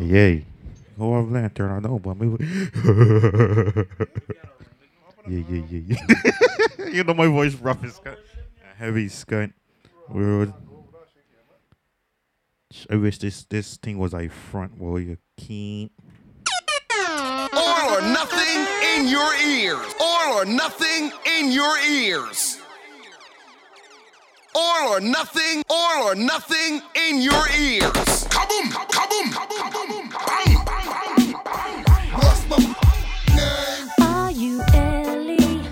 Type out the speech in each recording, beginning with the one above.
Yay. Go off lantern, I know, but maybe. yeah, yeah, yeah, yeah. you know my voice rough as cut. Heavy scunt. Weird. I wish this this thing was like front warrior keen. All or nothing in your ears. All or nothing in your ears. All or nothing, all or nothing in your ears. Kaboom, kaboom, kaboom, bang, bang, bang, bang. What's my name? Are you Ellie?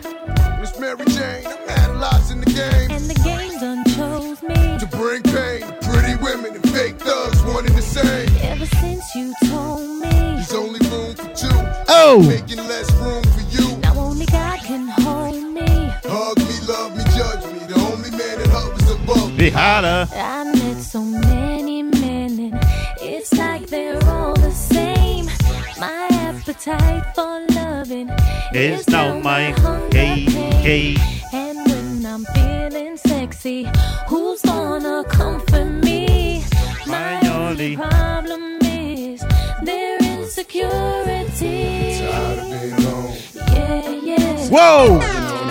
Miss Mary Jane. I'm analyzing the game And the game done chose me. to bring pain to pretty women and fake thugs, one and the same. Ever since you told me. There's only room for two, Oh! making less room for you. Now only God can hold me. Hug me, love me, judge me. The only man that hovers above me. Big holla. I met so many men and it's like they're all the same. My appetite for loving It's is now now my hunger hey, pain. hey. And when I'm feeling sexy, who's gonna comfort me? My My only- only problem is their insecurity. Tired of being alone. Yeah, yeah. Whoa! On the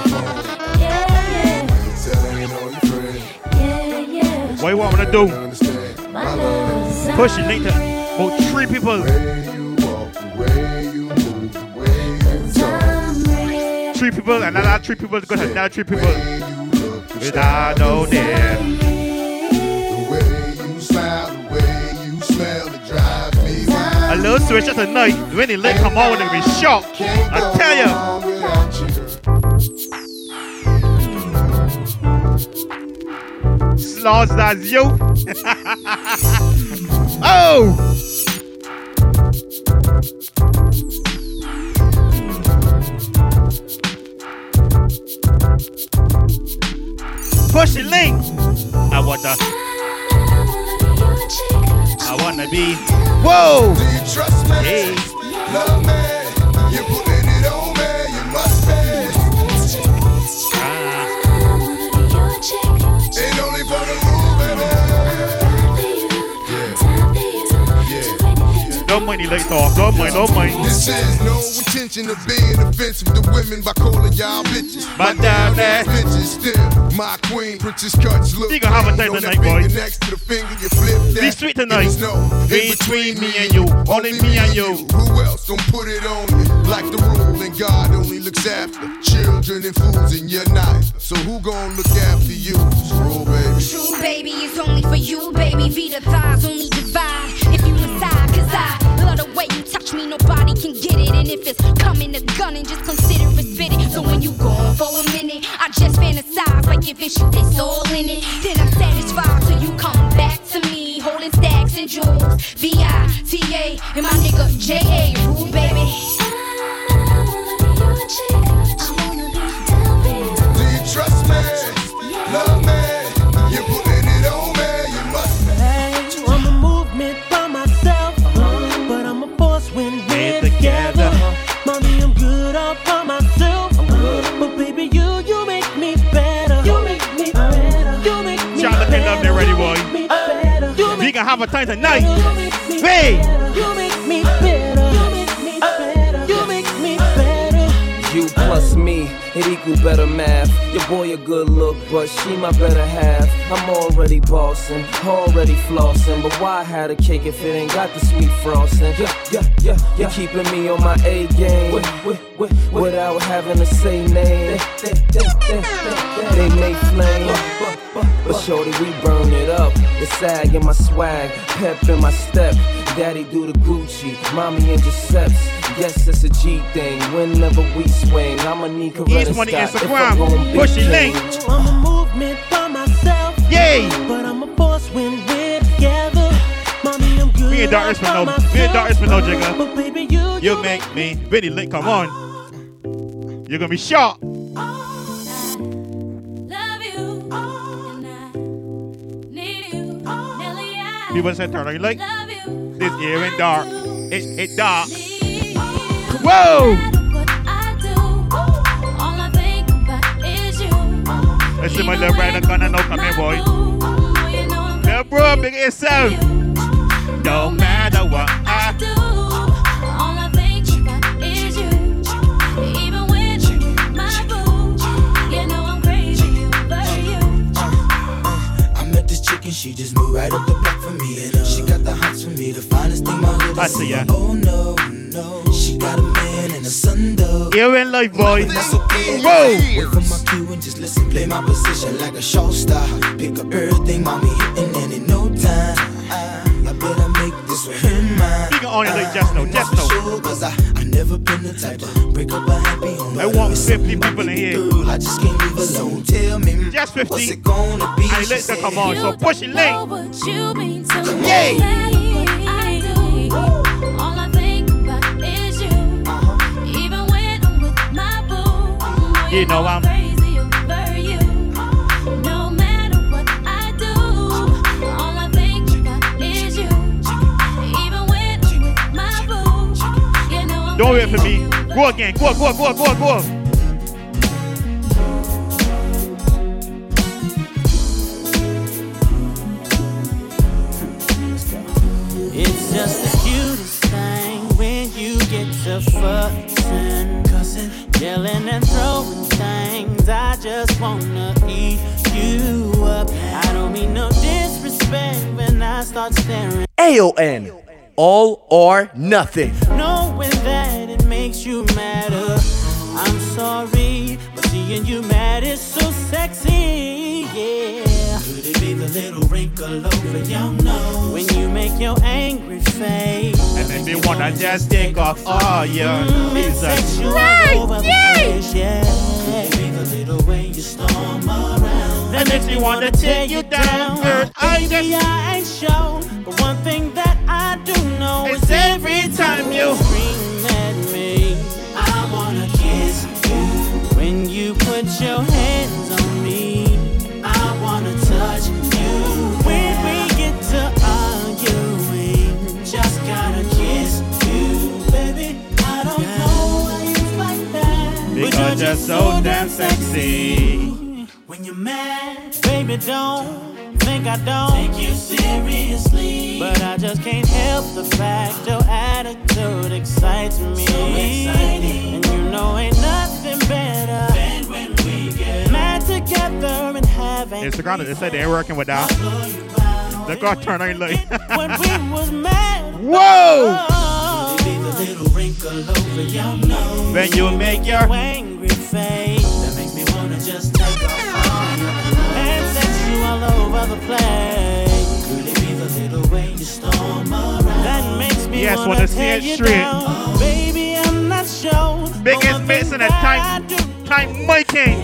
phone, Yeah, yeah. telling all your friends. Yeah, yeah. What you want me to do? Push it later. About three people. Three people, and another three people. Go ahead, another three people. Without no me A little switch at the night. When the light come on, they're gonna be shocked. I tell you. You. Slots, that's you. oh! Push it, link. I want the. I wanna be. Whoa! Do you trust me? Hey. Baby. don't mind the lights. Don't mind. This is no intention of being offensive to women by calling y'all bitches. But down there- bitches still my queen. Princess cuts look. You gonna have a time tonight, boy. Next to the finger, you flip that. Be sweet tonight. There's no in Between me and you, only me and you. Who else gon' put it on you? Like the rule, and God only looks after children and fools, and you're not. So who gon' look after you? Screw baby. True, baby, it's only for you, baby. Feed the thighs only divide if you inside. Cause I love the way you touch me, nobody can get it. And if it's coming to gunning, just consider it it. So when you gone for a minute, I just fantasize like if it's you, all in it. Then I'm satisfied till you come back to me, holding stacks and jewels. V I T A and my nigga J A. Rule, baby. Do have a time tonight. You Hey! You make me better. You make me better. You make me better. You plus me, it equal better math. Your boy a good look, but she my better half. I'm already bossing, already flossing. But why have a cake if it ain't got the sweet frosting? Yeah, yeah, yeah, you're keeping me on my A game wi- wi- wi- without having to say name. They, they, they, they, they may flame, but, but, but shorty, we burn it up. The sag in my swag, pep in my step. Daddy do the Gucci, mommy in Giuseppe's. Yes, it's a G thing. Whenever we swing, I'ma need Coretta East money Scott if Instagram. I'm gon' Push it, link. I'm a movement by myself. Yay! But I'm a force when we're together. Mommy, I'm good. Me and Darkness all for no- me and Darkness for no myself. jigger. But baby, you, You make me Vinny Lick, come on. You're gonna be shot. People said turn on your light. This here in dark. It it dark. Whoa! Let's see my little brother gonna know come here, boy. Little bro, big yourself. No matter what She just moved right up the block for me. And uh, she got the hots for me. The finest thing my hood has seen. Oh no, no. She got a man and a son though. Here in life, boy. That's okay. Whoa. Wait for my cue and just listen. Play my position like a show star. Pick up everything, mommy hitting. And in no time, I, I better make this her mine. You can only just know, just know. I, I never been the type to break up a happy home. I want With 50 people in here. I just can't leave alone. Tell me, Just 50. what's it gonna be? And let's said, come on. So push it late. know what you mean to me. Yay. No matter what Don't wait for me. Go again. Go, go, go, go, go. It's just the cutest thing when you get to fussing, cussing, yelling and throwing things. I just wanna eat you up. I don't mean no disrespect when I start staring, AON. All or nothing. knowing seeing you mad is so sexy. Yeah. Could it be the little wrinkle over your nose? When you make your angry face. And then they wanna just take off all your mm, It's Jesus. sexual over the yeah. Be the little way you storm around. That makes me wanna tear you down, girl. I Baby, just- I ain't shown, but one thing that I do know It's is every time you- scream your hands on me, I wanna touch you. when we get to arguing, Just gotta kiss you, baby. I don't know why you like that. Because you're so damn sexy. When you're mad, baby, don't think I don't. take you seriously. But I just can't help the fact your attitude excites me. So exciting. And you know ain't nothing better. than when we get Mad together and having Instagram, they said they ain't working with that. blow you out, They turn on like. when we was mad. Whoa! Be the little wrinkle over your nose. When you make your. your angry face That makes me wanna just take off all over the place. Could it be the little way you storm around? That makes me Yes, wanna wanna see tear it you straight. down. Baby, I'm not sure. Biggest but one mix thing in the that time- I do Time making.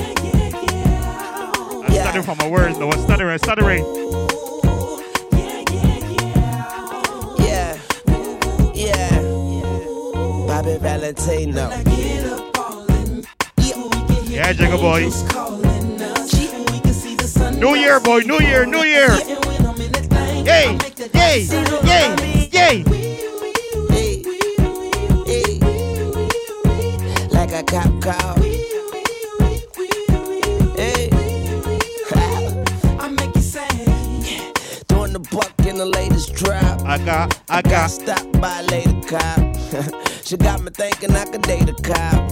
I stutter from my words though. I'm stuttering, stuttering. Yeah, yeah. Bobby Valentino. Yeah, Jigga boy. New Year, boy. New Year, New Year. Yay, yay, yay, yay. Like a cop car. Hey. I make you say, Throwing the buck in the latest drop. I got, I Got got. stopped by a lady cop. she got me thinking I could date a cop.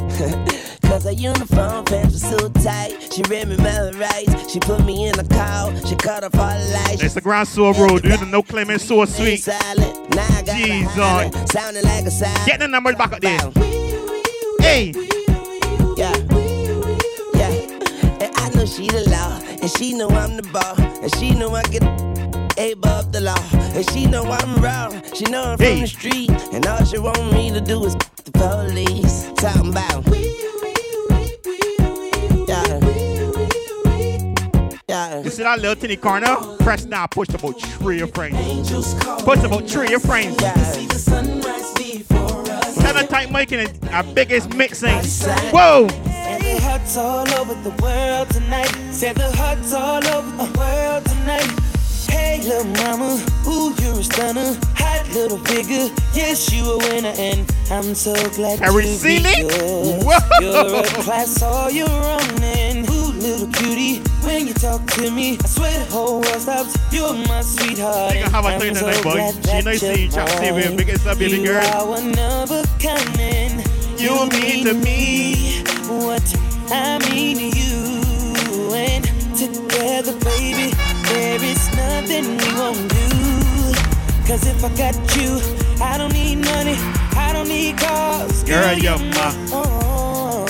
Cause her uniform pants were so tight. She read me my rights. She put me in a car. She cut off all the lights. It's the Grand Soul Road, dude. The no claiming so sweet. Silent. Now I got Jesus. Sounding like a side. Get the numbers back up there. Hey, Yeah. Yeah. And I know she the law. And she know I'm the ball. And she know I get above the law. And she know I'm raw. She know I'm Hey. from the street. And all she want me to do is the police. Talking about. Yeah. Yeah. you see that little tiny corner? Press now, push about three of your friends. Push about three of your friends. Yeah. the sunrise before us. Tell making it our biggest mixing. Whoa! Hearts all over the world tonight. Said the hearts all over the world tonight. Hey, little mama, ooh, you're a stunner. Hot little figure, yes, you a winner, and I'm so glad you Seeley? be good. Whoa. You're a class all your own, and ooh, little cutie, when you talk to me, I swear the whole world stops. You're my sweetheart. Think how I I'm tonight, so boy. She that know you see you're you chop see me, mine. biggest up, baby You girl. are one of a kind, You mean to me. what I mean you. And together, baby, there is nothing we won't do. Cause if I got you I don't need money, I don't need cars. Girl, you're my my- all.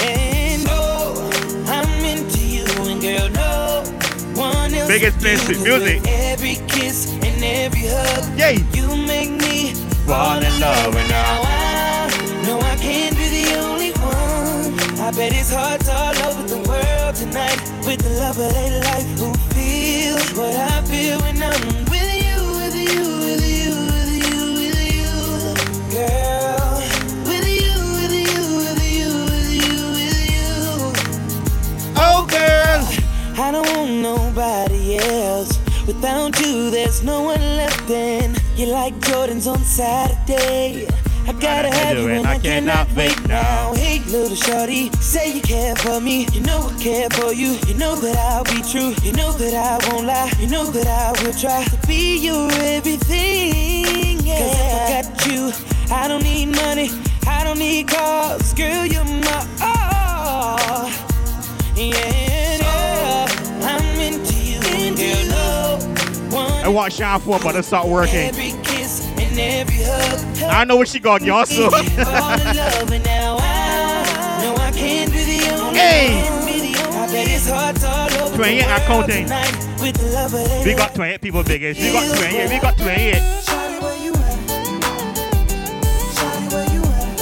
And oh, I'm into you, and girl, no one else. Biggest place deals music. Every kiss and every hug. Yay. You make me Fall in love and now I know I can't I bet it's hearts all over the world tonight with the love of their life who feel what I feel when I'm with you, with you, with you, with you, with you, girl. With you, with you, with you, with you, with you. Oh, girl. I don't want nobody else. Without you, there's no one left. And you're like Jordans on Saturday. I gotta have you it. and I cannot wait now. Hey, little shorty, say you care for me. You know I care for you. You know that I'll be true. You know that I won't lie. You know that I will try to be your everything. Yeah. Cause if I got you, I don't need money. I don't need cars. Girl, you're my all. Yeah, yeah. I'm into you, girl, no one I Sean for but it's not working. I know what she got, y'all. So Fall in love, and now I know I can't be the only Hey. one. I bet it's hard all over 28 the world accounting. tonight with the love of their we got 28 people biggest. We got 28. We got 28. Shawty, where you at? Shawty, where you at?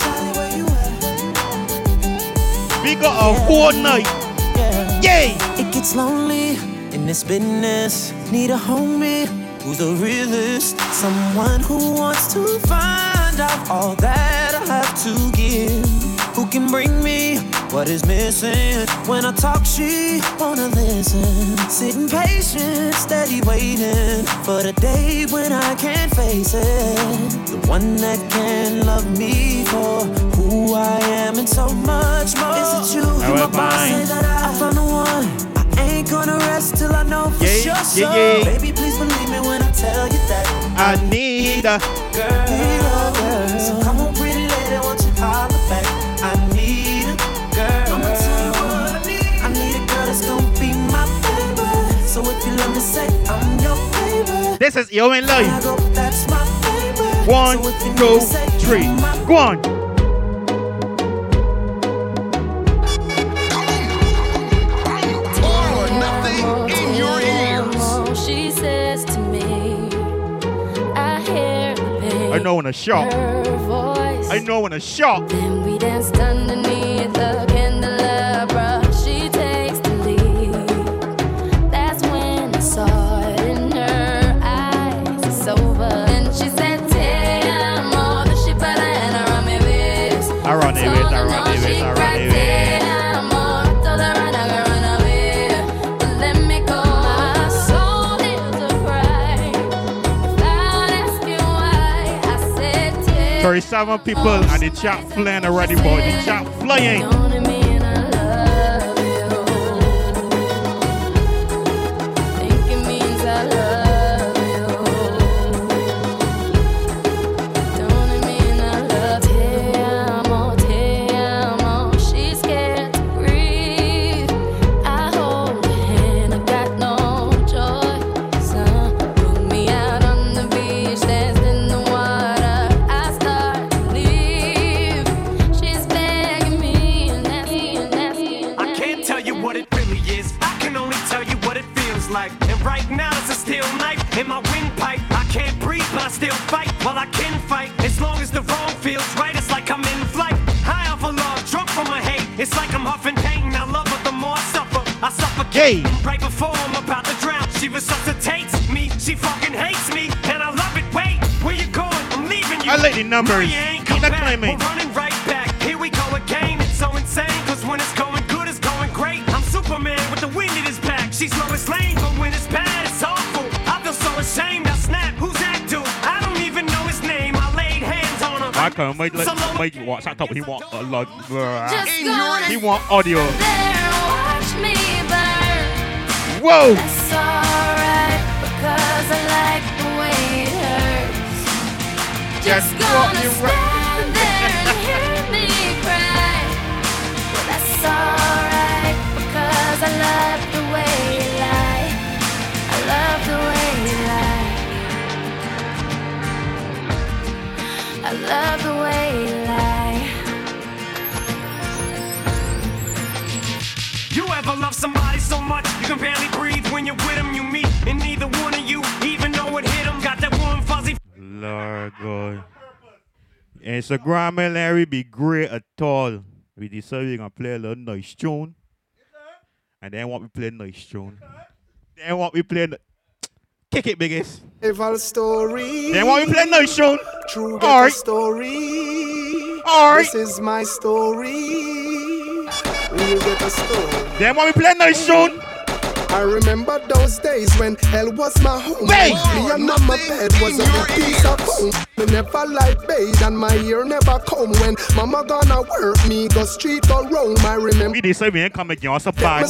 Shawty, where you at? We got a whole night. Yay! It gets lonely in this business. Need a homie who's the realest. Someone who wants to find out all that I have to give. Who can bring me what is missing? When I talk, she wanna listen. Sitting patient, steady waiting for the day when I can face it. The one that can love me for who I am and so much more. Is it you? I You will my boss, find. that I found the one. Gonna rest till I know for Yeah, sure. yeah, So, yeah. baby, please believe me when I tell you that. I need a Girl, girl. So come on, pretty lady, won't you holler back? I need a girl. I'ma tell you what I need. I need a girl that's gonna be my baby. So if you love me, say I'm your baby. This is Yo in When I Life. go, that's. One, so need two, three. Go on. Know when a shot. I know when a shot. Then we danced underneath the Thirty-seven people and the chat flying already, boy. The chat flying. Resuscitates me. She fucking hates me, and I love it. Wait, where you going? I'm leaving you. I like the numbers. No, you ain't Keep come that back. climbing. We're running right back. Here we go again. It's so insane, cause when it's going good, it's going great. I'm Superman with the wind in his back. She's Lois Lane, but when it's bad, it's awful. I feel so ashamed. I snap. Who's that dude? I don't even know his name. I laid hands on him. I can't wait. Let wait. You watch. I thought he want a lot. He want audio. Whoa! Right, like Just gonna stand right. there and hear me cry. That's alright because I love the way you lie. I love the way you lie. I love the way you lie. You ever love somebody so much? Barely breathe when you're with them? You meet, and neither one of you even know it hit them. Got that warm fuzzy. Lord God. Instagram and Larry be great at all. We decided we're gonna play a little nice tune. And then what we play nice tune. Then what we play Kick it biggest. Eval story. Then what we play nice tune. True All ghetto right. story. All right. This is my story. Real ghetto story. Then what we play nice tune. I remember those days when hell was my home. Wait. Me and mama bed was a piece of home. Me never like bathe and my ear never come when mama gonna work me go street or roam. I remember We decide we ain't come again a me bad.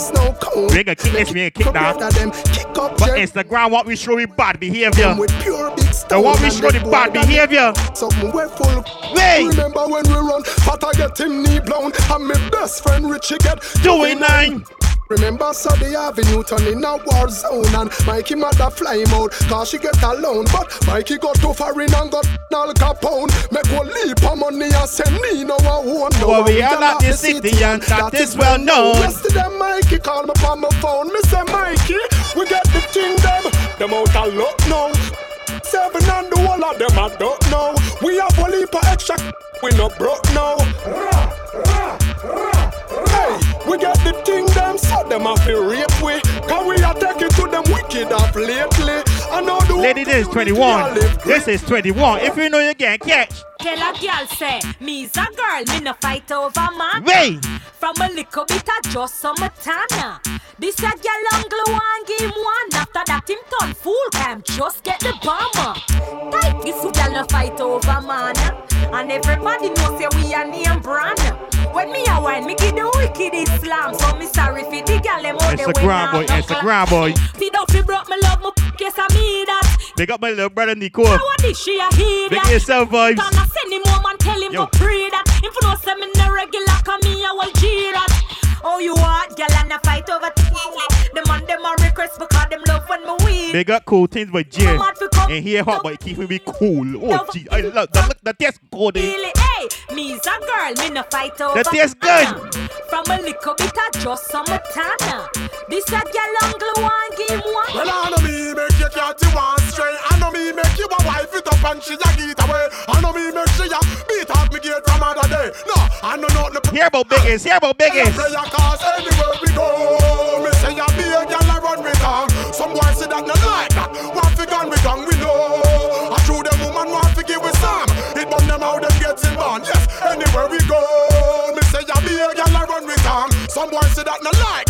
We gonna kick this, we ain't kick that. Brother them kick up But Instagram what we show we bad behavior. with pure big The stone. what we show the bad behavior. Something we full. Wait. Remember when we run, but I get him knee blown, and my best friend Richie get Doing nine. Remember Sunday Avenue turn in a war zone and Mikey mother fly him out cause she get alone But Mikey got too far in and got Al Capone. Make one leap of money and send me no one. Won't know Well, we are not the city and that is well known. Yesterday Mikey called me on my phone. Me say Mikey, we get the thing them Them out of luck now. Seven and the whole of them I don't know. We have a leap of extra We no broke now. Hey, we got the thing so them have to rape we Cause we are taking to them wicked off lately I know the Lady, this is 21. This is 21. If you know you can catch. Tell a girl say, me's a girl, me no fight over man. Wait. From a little bit of just some tana. This a girl angle one game one. After that him turn fool, can just get the bomber. Type this girl no fight over man. And everybody knows say we a name brand. When me a wine, me give the wicked Islam. So me sorry for the girl them out when Instagram boy, Instagram boy. Feed out fi broke me love me yes I me that. Big up my little brother Nico. Now what this she a hear Big that. yourself vibes. Can I send him home and tell him Yo. to pray that If you know say me no regular come me I will cheer that Oh you what girl and a fight over The man them a request because them love when me weed Big up cool things by Jay. Come out for come- And here hot but keep me cool. Oh gee, I love that. Look, that tastes good. eh? Really, hey, me's a girl, me no fight over That tastes good. From a little bit of just some tana This a girl angle one game one Well, I know me make you cat you one straight. I know me make you a wife it up and she a get away. I know me make she a beat out me gate from other day. No, I know not the Hear about biggest. Hear about biggest. prayer cause anywhere we go. Me say a be a girl I run with tongue. Some boys say that no like that. Want fi gun with tongue we know. I true them woman want fi give with some. It burn them out them getting born. Yes, boys say that no like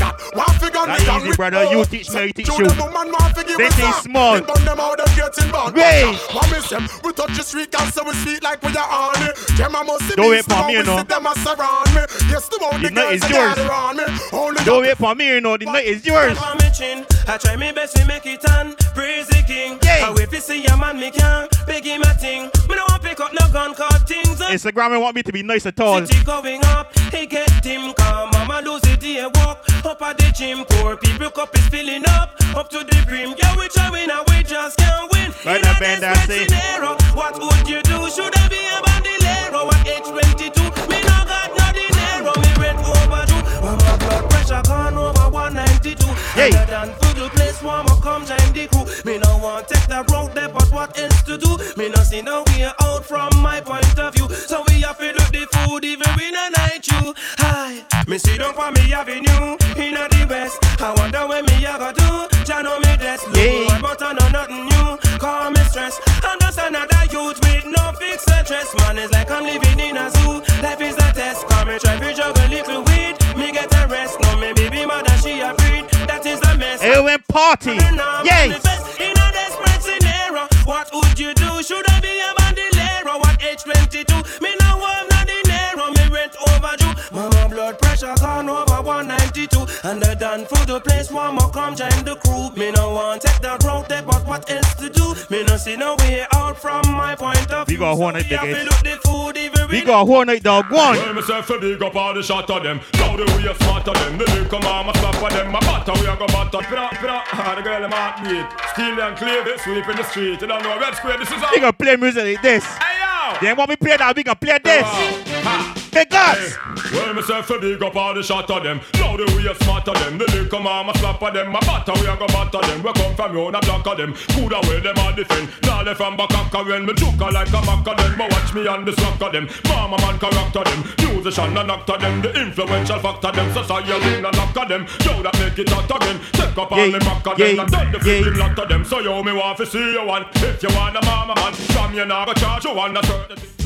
that. Want fi gun Not with tongue easy, brother. You teach me, I teach you. them woman want fi give This is small. It burn them getting born. Wait. What me say? We touch the street girl so we sweet like we are on it. Them a must Don't wait for me, you know. Them surround me. Yes, the amount The night is yours. gather around me. Only Don't wait for me, you know. The night is yours. on me chin. I try me best to make it on. Praise the king. Yeah. I wait to see a man me can. Beg him a thing. Me no want pick up no gun cause things up. Instagram want me to be nice at all. City going up. He get him calm. Mama lose the day walk. Up at the gym. Poor people cup is filling up. Up to the brim. Yeah, we try win and we just can't win. Right In a now, band, I desperate say. scenario, What would you do? Should I be a bandolero at age 22? Me no got no dinero. Me rent overdue. When my blood pressure gone over 192. Hey. Other than food, the place warm up, come join the crew. Me no want take the road there, but what else to do? Me no see no way out from my point of view. So we have to look the food even we no night you. Hi, me see down for me avenue in the west. I wonder when me a go do. Jah know me dress look Yeah. good, but I know nothing new. Call me stress. I'm just another youth with no fixed address. Man, it's like I'm living in a zoo. Life is a test. Come me try to juggle little weed. Me get a rest. No, me baby mother she a breed. That is a mess. Hey, we party. Yay. And the for the place warm up, come join the crew. Me no want take that road there, but what else to do? Me no see no way out from my point of We view. got one night, we have to biggest. look the food even We got a whole night dog. One. Well, myself a big up all the shot of them. Now the way you smart of them. The liquor mama stop for them. My butter we a go butter. Pira, pira. Ah, the girl them heart beat. Steal and clear it. Sweep in the street. You don't know red square. This is all. They gonna play music like this. Hey yo. Then when we play that, we can play this. Big ups. Well, myself a big up all the shot of them. Now the way you smart of them. The liquor mama slap of them. My batter we a go batter them. We come from you on a block of them. Good away them all defend. Now they from back when me juke like a mac of them. But watch me on the slack of them. Mama man character them. Musician and actor them. The influential factor them. Society and knock of them. Yo that make it out again. Take up all Yeah, the back of them. And done the flipping lot of them. So yo me want to see you one. If you want a mama man, from you now go charge you one. That's certain.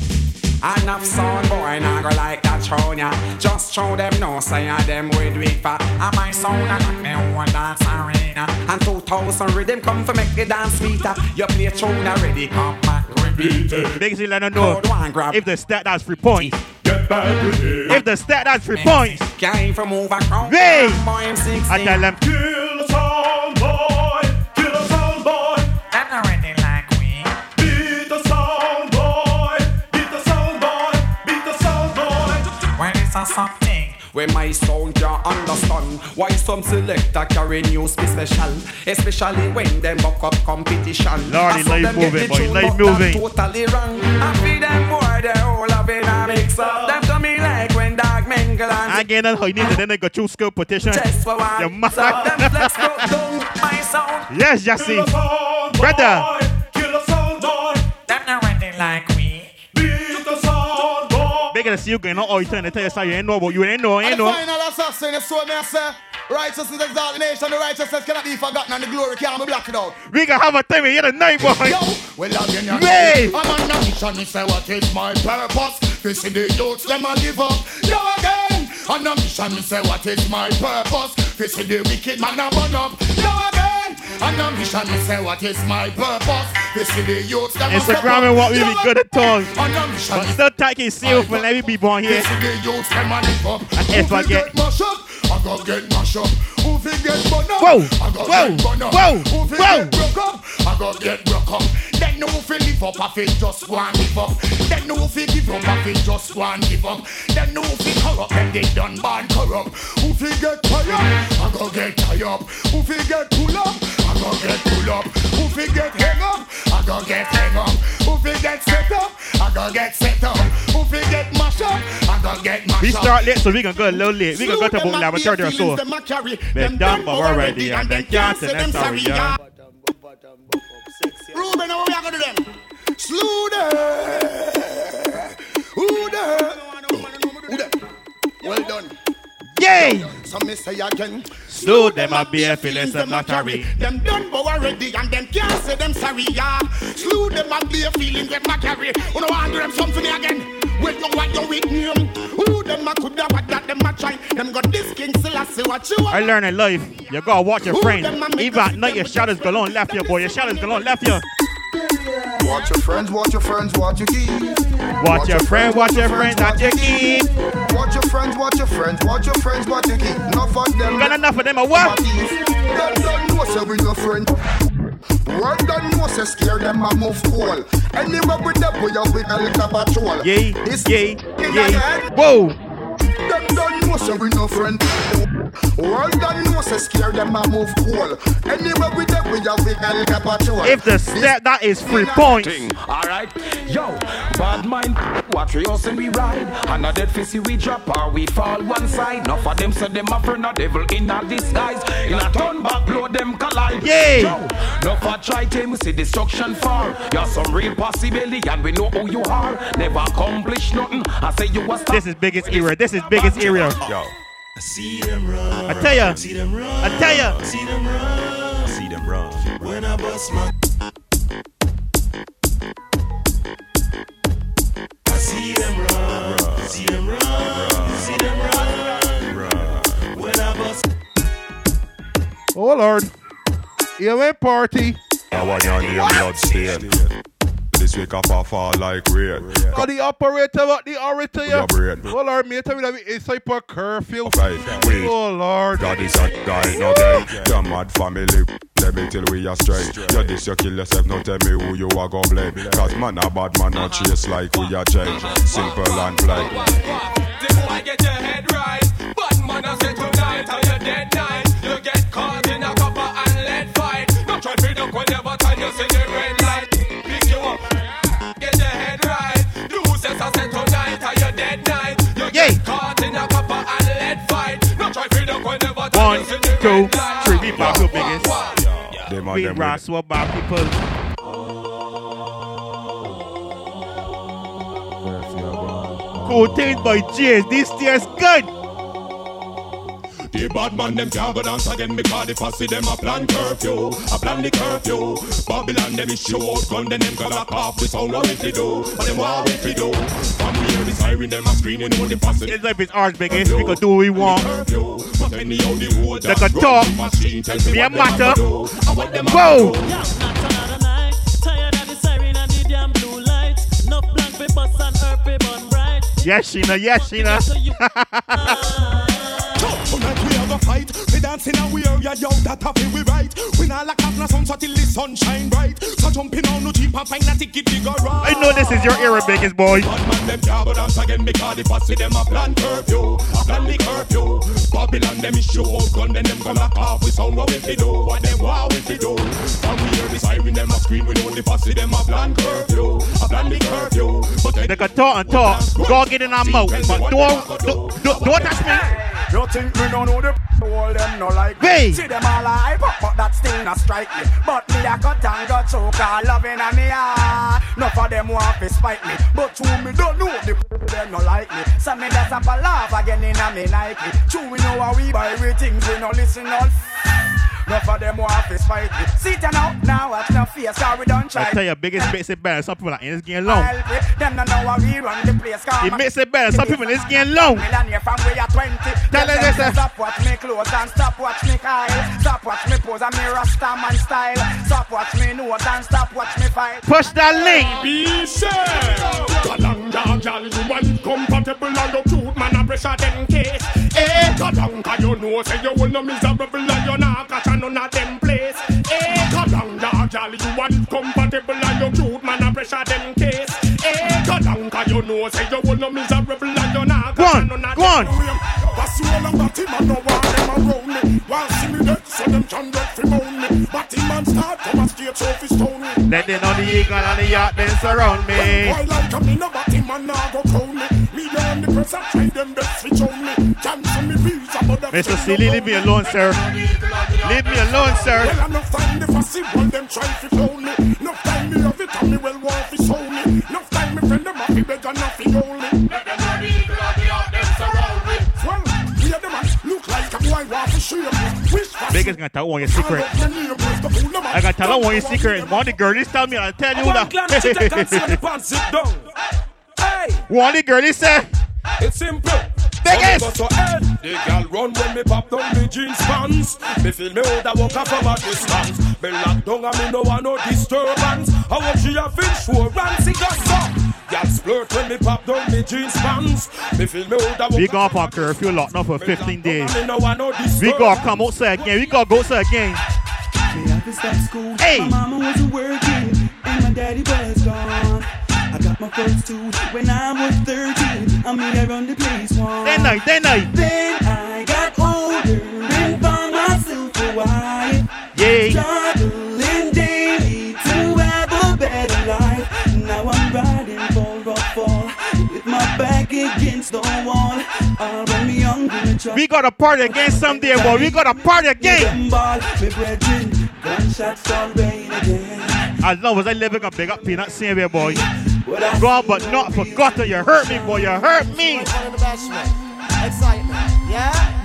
Enough sound boy, nah go like that show ya. Just show them no say I them with weak for. And my sound I got me one dance arena. And 2000 rhythm come for make the dance sweeter. You play tune already, come back repeat it. Let them know. Code one, grab. If the stat that's three points. Get back with it. If the stat that's three points. Came from over crown. Hey! I'm 16. I tell them. Kill a something where my sound you understand Why some selector carry news be special Especially when them buck up competition Lordy, And some life moving, the boy, tune, life but that moving. totally wrong I feed them boy the whole of it a mix up Them to me like when dog mingle and I get that how you need to then they go through skill petition. Just for one You mad. So them flex go down my sound Yes, Jesse. Kill the sound boy. Brother. Kill the sound boy. Them not ready like to see you going you trying to tell you something you ain't know, but you ain't know, ain't And the know. final assassin is so me I say, righteousness is the nation, the righteousness cannot be forgotten, and the glory can't be blocked out. We gonna have a time here tonight, boy. Yo, well again, you Hey! I'm on a mission, me say what is my purpose. This is the youths, them a give up. Yo again, on a mission, me say what is my purpose. This is the wicked man a burn up. Yo on a mission, me say what is my purpose. This is the youths, them a step Instagram and what we be good at all. A But still taking safe for let me be born here. this is the youths, them a live up. And if I get- mash up, I go get mash up. Who fi get burn up? Whoa, whoa, get burn up. whoa, Who fi get broke up? I go get broke up. Then no fi live up, I fi just go and give up. Then no fi give up, I fi just go and give up. Then no fi corrupt, then they done born corrupt. Who fi get tired? I go get tired. Who fi get pull up? I go get pull up. Who fi get hang up? I go get hang up. Who fi get set up? I go get set up. Who fi get mash up? I go get mash We start late, so we gonna go a little late. We gonna go to about 11:30 or so. Been done, but already, and they can't say them sorry, yeah. Ruben, how we are gonna do them? Slew them. Who them? Who them? Well done. Yay! So me say again. Slew them a bare feelings them not hurry. Them done but already and them can't say them sorry, yeah. Slew them a bare feeling them a carry. Who no want do them something me again? Wait, no what you with name? Who them a coulda what that them a try? Them got this king still I say what you I learned in life, you gotta watch your friends. Even at night, your shadows go on left you, boy. Your shadows go on left you. Watch your friends, watch your friends, watch your keep. Watch your friend, watch your friends that you keep. Watch your friends, watch your friends, watch your friends, watch your keep. Enough of them. Got enough of them, a what? Them don't know say we your friend. World don't know say scare them a move cool. Anywhere with them we are with a patrol. Yay, This yay, yay. your. Whoa! Them don't know say we no friend. World don't know say scare them a move cool. Anywhere with them we are with a patrol. If the step that is three points. Alright, yo, bad mind, watch we us and we ride. And a dead fissy we drop or we fall one side. Enough of them said them a friend, a devil in a disguise. In a turn back, blow them collide. Yay. Yo, enough a try to we see destruction far. You're some real possibility and we know who you are. Never accomplish nothing. I say you stop. This is biggest era. This is biggest era. Yo. I see them run. I tell ya. See them run. I tell ya. See them run. See them run. When I bust my. I see them run. See them run. See them run. When I bust. Oh Lord. You ain't party. I want your blood stain. This week I fall, fall like rain. Got the operator, what the orator, yeah. Brain. Oh Lord, me tell me that we inside for curfew. Right, oh, wait. Oh Lord. God is a guy, no day. Your mad family, let me till we are straight. You this, you kill yourself, no tell me who you are gonna blame. Cause man a bad man, not chase like we are change. Simple and plain. The boy get your head right. Bad man, I say tonight, are you dead night? You get caught in a copper and lead fight. Don't try to duck whenever time you see the red light. One, two, three. Eh? We rock the biggest. We rock what about people. Contained by J's. This tears good. The bad man them can't go dance again because the fussy them a plan curfew, a plan the curfew. Babylon them issue out gun, then them go lock off. We sound what we fi do, but them what we fi do. From we hear the siren, them a screaming on the fussy. It's like it's ours, biggest. We can do what we want. But anyhow the They can talk. machine me Me a what them a matter. do. And what them a Whoa. do. Tired of the siren and the damn blue lights. Enough blank for bus and earth for burn bright. Yes, Sheena. Yes, Sheena. Tonight we have a fight. We dancing and we area, yo, that a we right. We not like have no sun so till the sun shine bright. So jumping on no jeep and find a ticket bigger right. I know this is your era, biggest boy. Man, them can't go dance again because the fussy them a plan curfew, a plan the curfew. Babylon them issue out gun, then them gonna off. We sound what we fi do, what them what we fi do. From we hear the siren, them a scream. We know the fussy them a plan curfew, a plan the curfew. But They can talk and talk. Go get in our mouth, but don't, don't, don't, don't touch me. You think me don't know the all them no like me. Hey. See them all hype up, but that still not strike me. But me a cut and got choke all loving a me ah. heart. Enough of them want to spite me, but true me don't know the them no like me. So me just have a laugh again in a me Nike. True we know how we buy we things we no listen all. Enough of them want to spite me. See it now, now watch no face, cause we don't try. I tell you, biggest makes it better. Some people like, it's getting long. Help it. Them no know how we run the place. cause It makes it better. Some people, it's getting long. Millionaire from where you're 20. Tell her this, uh, Stop watch me clothes and stop watch me Kyle. Stop watch me pose and me Rasta man style. Stop watch me nose and stop watch me fight. Push that link. Be safe. Galang dog, girl, you want comfortable and you cute, man, a pressure ten case. Eh, galang, cause you know, say you will no miserable and you not catch a none of them place. Eh, galang dog, girl, you and you cute, man, a pressure ten case. Eh, galang, cause you know, say you will no miserable and you not Go on, go on. Pass you all about him and no one them around me. While see me dead, so them can start come a straight off his stone me. Let them know the eagle and the yacht then surround me. Why like a me no but him and now go crown me. Me the press and try them best fi show me. Cancel me visa but them Mr. Silly, leave me alone, sir. Leave me alone, sir. Well enough time the fussy one them try clown me. Enough time me it and me well want fi show me. Enough time me friend them have fi beg and have fi hold Biggest gonna tell one your secret. I gotta tell one your secret. One the girlies tell me, I'll tell you One glance to take and see the that. pants sit down. One the girlies say, it's simple. Biggest. So me go to head. The girl run when me pop down me jeans pants. Me feel me hold a walk off from a distance. Me lock down and me no want no disturbance. I want she a fish for rancy gossip. Girl splurt when me pop down me jeans pants. Me feel me hold a walk we go up on curfew lock now for 15 days. me no want no disturbance. We gotta come outside again. We gotta go outside again. Me have to stop school. Hey. My mama wasn't working and my daddy was gone. I got my first two when I was 13. I mean, I run the place one. That night, that night. Then I got older and found myself a wife. Yay. Against the wall. I'll run me young in the truck. We gotta party again someday, boy. We gotta party again. Ball, me brethren, gunshots start rain again. As long as I live, I can big up peanut same boy. Gone but not forgotten. You hurt me, boy. You hurt me. Excitement, yeah?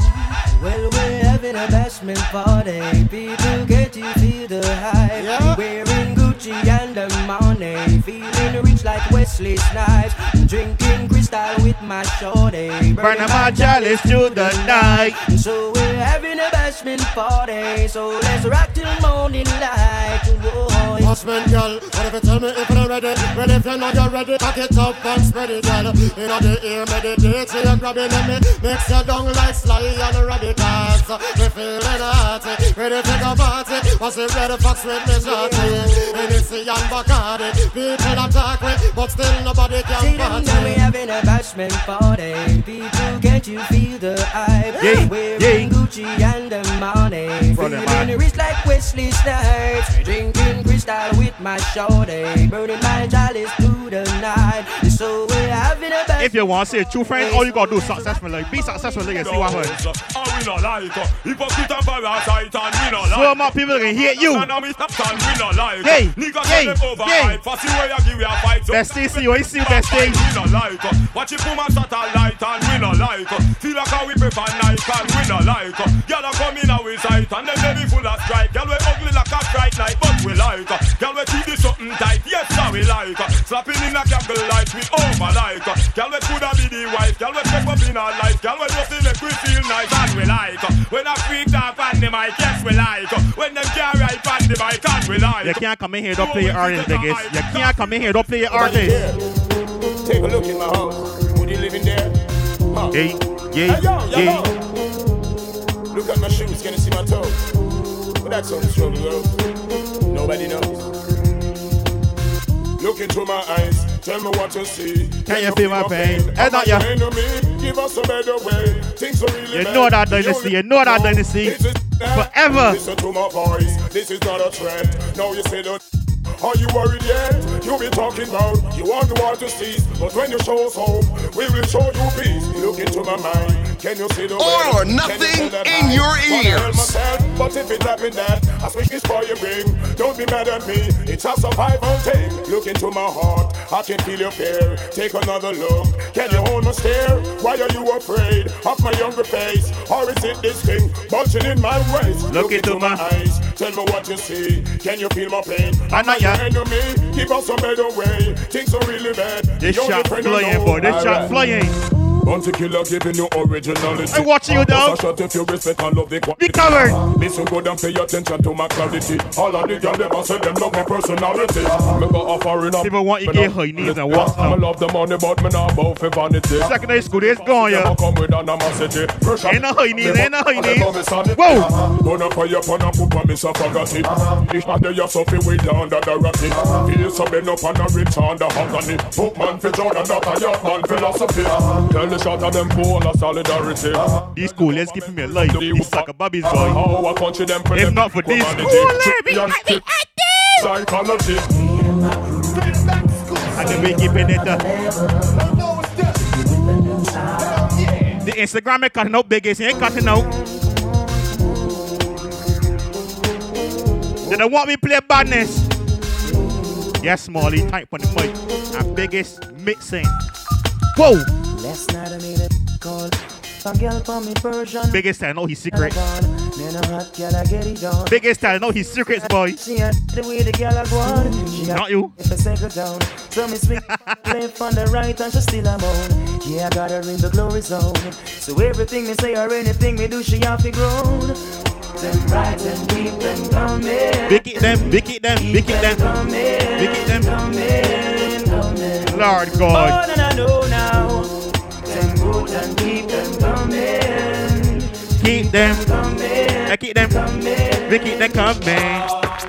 Well, we're having a bashment party. People get you feel the hype. Yeah. Wearing Gucci and the money. Feeling rich like Wesley Snipes. Drinking crystal with my shorty. Burning my chalice through the night. So we're having a bashment party. So let's rock till morning light. Whoa. Bossman, girl, what if you tell me if you're ready? Well, if you're not, you're ready. Pack it up and spread it, girl. You know the ear, meditate, so you're grabbing at me. Mix your down like Sly and radicals. We feeling hearty, ready to go party. Was it ready fox with me shorty? the and Bacardi. People attack me, but still nobody See can them now we party. having a bashment party. People, can't you feel the hype? Yeah, yeah. Gucci Gucci and the money. Brother, Feeling man. rich like Wesley Snipes. Drinking Cristal with my shorty. Burning my chalice through the night. So we're having a bad If you want to see a true friend, all you gotta do is successful. Like, be successful, like, and see what happens. And we not like uh, hypocrite and parasite and we not like So much people can hate you. And we stop and we not like Hey, Niggas hey, tell them over hey. hype way I give you a fight so Best thing, see what you, I see you, best thing. We not like uh, Watch it put my satellite and we not like uh, Feel like how we prefer Nike and we not like uh, Girl a come in our sight and them belly full of strike Girl we ugly like a bright light but we like Girl we keep this something tight yes sir we like Slapping in a candle light we over like Girl we coulda be the wife Girl we step up in our life Girl we just make we feel nice and we like When a freak talk on the mic yes we like When them can't ride on the mic and we like You can't come in here, don't play your artist, biggest. You can't come in here, don't play your artist. Take a look in my house. Would you live in there? Huh. Hey, Hey, yeah, yo, yo, yeah. yo. Look at my shoes, can you see my toes? But that's on the struggle, girl. Nobody knows. Look into my eyes, tell me what you see. Can you feel my pain? Hey, Am not I ya. your enemy? Give us a better way. Things are really You know that dynasty, you know that dynasty. Forever. Listen to my voice, this is not a trend. Now you say that. Are you worried yet? You be talking about you want the world to cease, but when you show us hope, we will show you peace. Look into my mind, can you see the All or Can you nothing in high? your Wanna ears. But if it happen that I speak this for you bring, don't be mad at me. It's a survival thing. Look into my heart, I can feel your fear. Take another look, can you hold my stare? Why are you afraid of my younger face? Or is it this thing bulging in my waist? Look into my eyes, tell me what you see. Can you feel my pain? I know ya. enemy, give us a better way. Things are really bad. This The shot flying, boy. This shot Alright. flying. Bounty killer giving you originality. I watching you, a shot if you respect and love the quality. Be covered. Listen good and pay attention to my clarity. All of the girls never say them love my personality. Me go offering up. People want you get high knees and walk I love the money, but me not bout for vanity. Secondary school days gone, yeah. Come with animosity. Pressure. Ain't no high knees, ain't no high knees. Whoa. Whoa. Gonna pay up on a poop and miss a faggoty. Ich hatte ja so viel weed under the rocky. Feel so bend up and a rich under hungary. Book man for Jordan, not a yacht man philosophy. Tell the shot of them full of solidarity. These school days keeping me alive. These sucker bubbies, boy. How a country them If not for this humanity. school, let me Triviality. Psychology. And then we keeping it. Uh, the Instagram is cutting out biggest, ain't cutting out. They don't want me play badness. Yes, Smalley, type on the mic. And biggest mixing. Whoa! Last night I made a call. A girl from me Persian. Biggest I know his secret. Man, a hot girl, I get it. Biggest I know his secrets, boy. She had the way the girl I go. She Not you. If I down, so me swing left on the right and she still a moan. Yeah, I got her in the glory zone. So everything me say or anything me do, she have to grown. Them right and deep and coming. Big it them, big it them, big it them. Big it them. Lord More than I know now. Keep them and deep and coming. Keep them. I keep them. We keep them coming.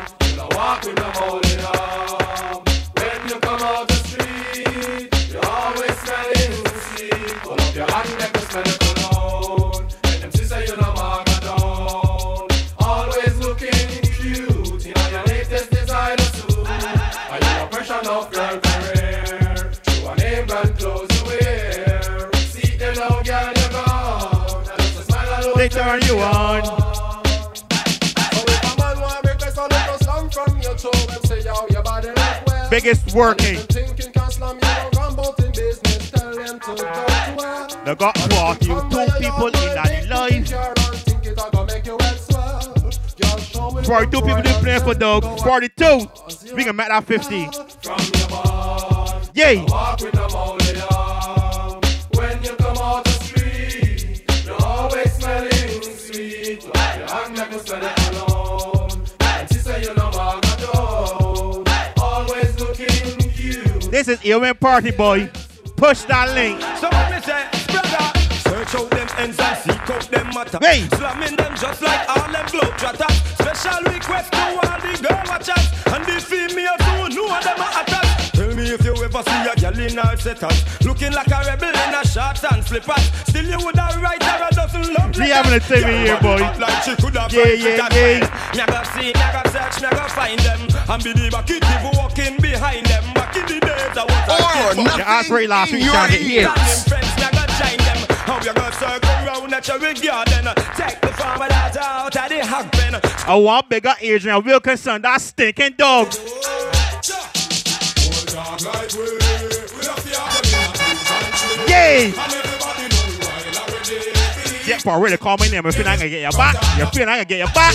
People in that life. Think it a go make you wet swell. Girl, show me 42 people didn't play for dog. 42. We can make that 50. Yay. This is Ewan Party Boy. Push that link. So what me say, brother? Search out them ends and seek out them matter. Hey. Slamming them just like all them globetrotters. Special request to all the girl watchers and the females who know them are attack. Tell me if you ever see a girl in our setups. Looking like a rebel in a shorts and slippers. Still you would have right there a dozen love We having a time here, boy. Like she could have Yeah, yeah, yeah. Me go see, me go search, me go find them. And be the back walking behind them. Back in the days I was a kid, You asked last week, trying to get here. Standing friends, me a go join them. How you go circle round at your garden? Take the farmer that out of the hog pen. I want bigger Adrian Wilkinson, that stinking dog. Yay! Yeah, for really call my name. You feel I can get your back. You feel I can get your back.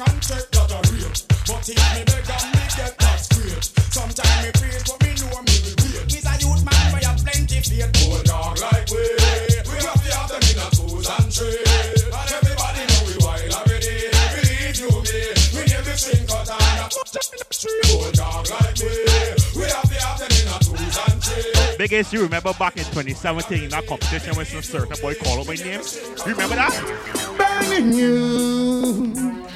and check that a real. But if me beg and me get that straight. Sometimes me praise, but me know me will wait. Me's a youth man where you plenty faith. Old dog like we. We have to have them in a twos and threes. And everybody know we wild already. Believe you me, we name the string cut and a Old dog like me. We have to have them in a twos and threes. Biggest, you remember back in 2017 in that competition with some certain boy called out my name? You remember that? Burning you, blessing you.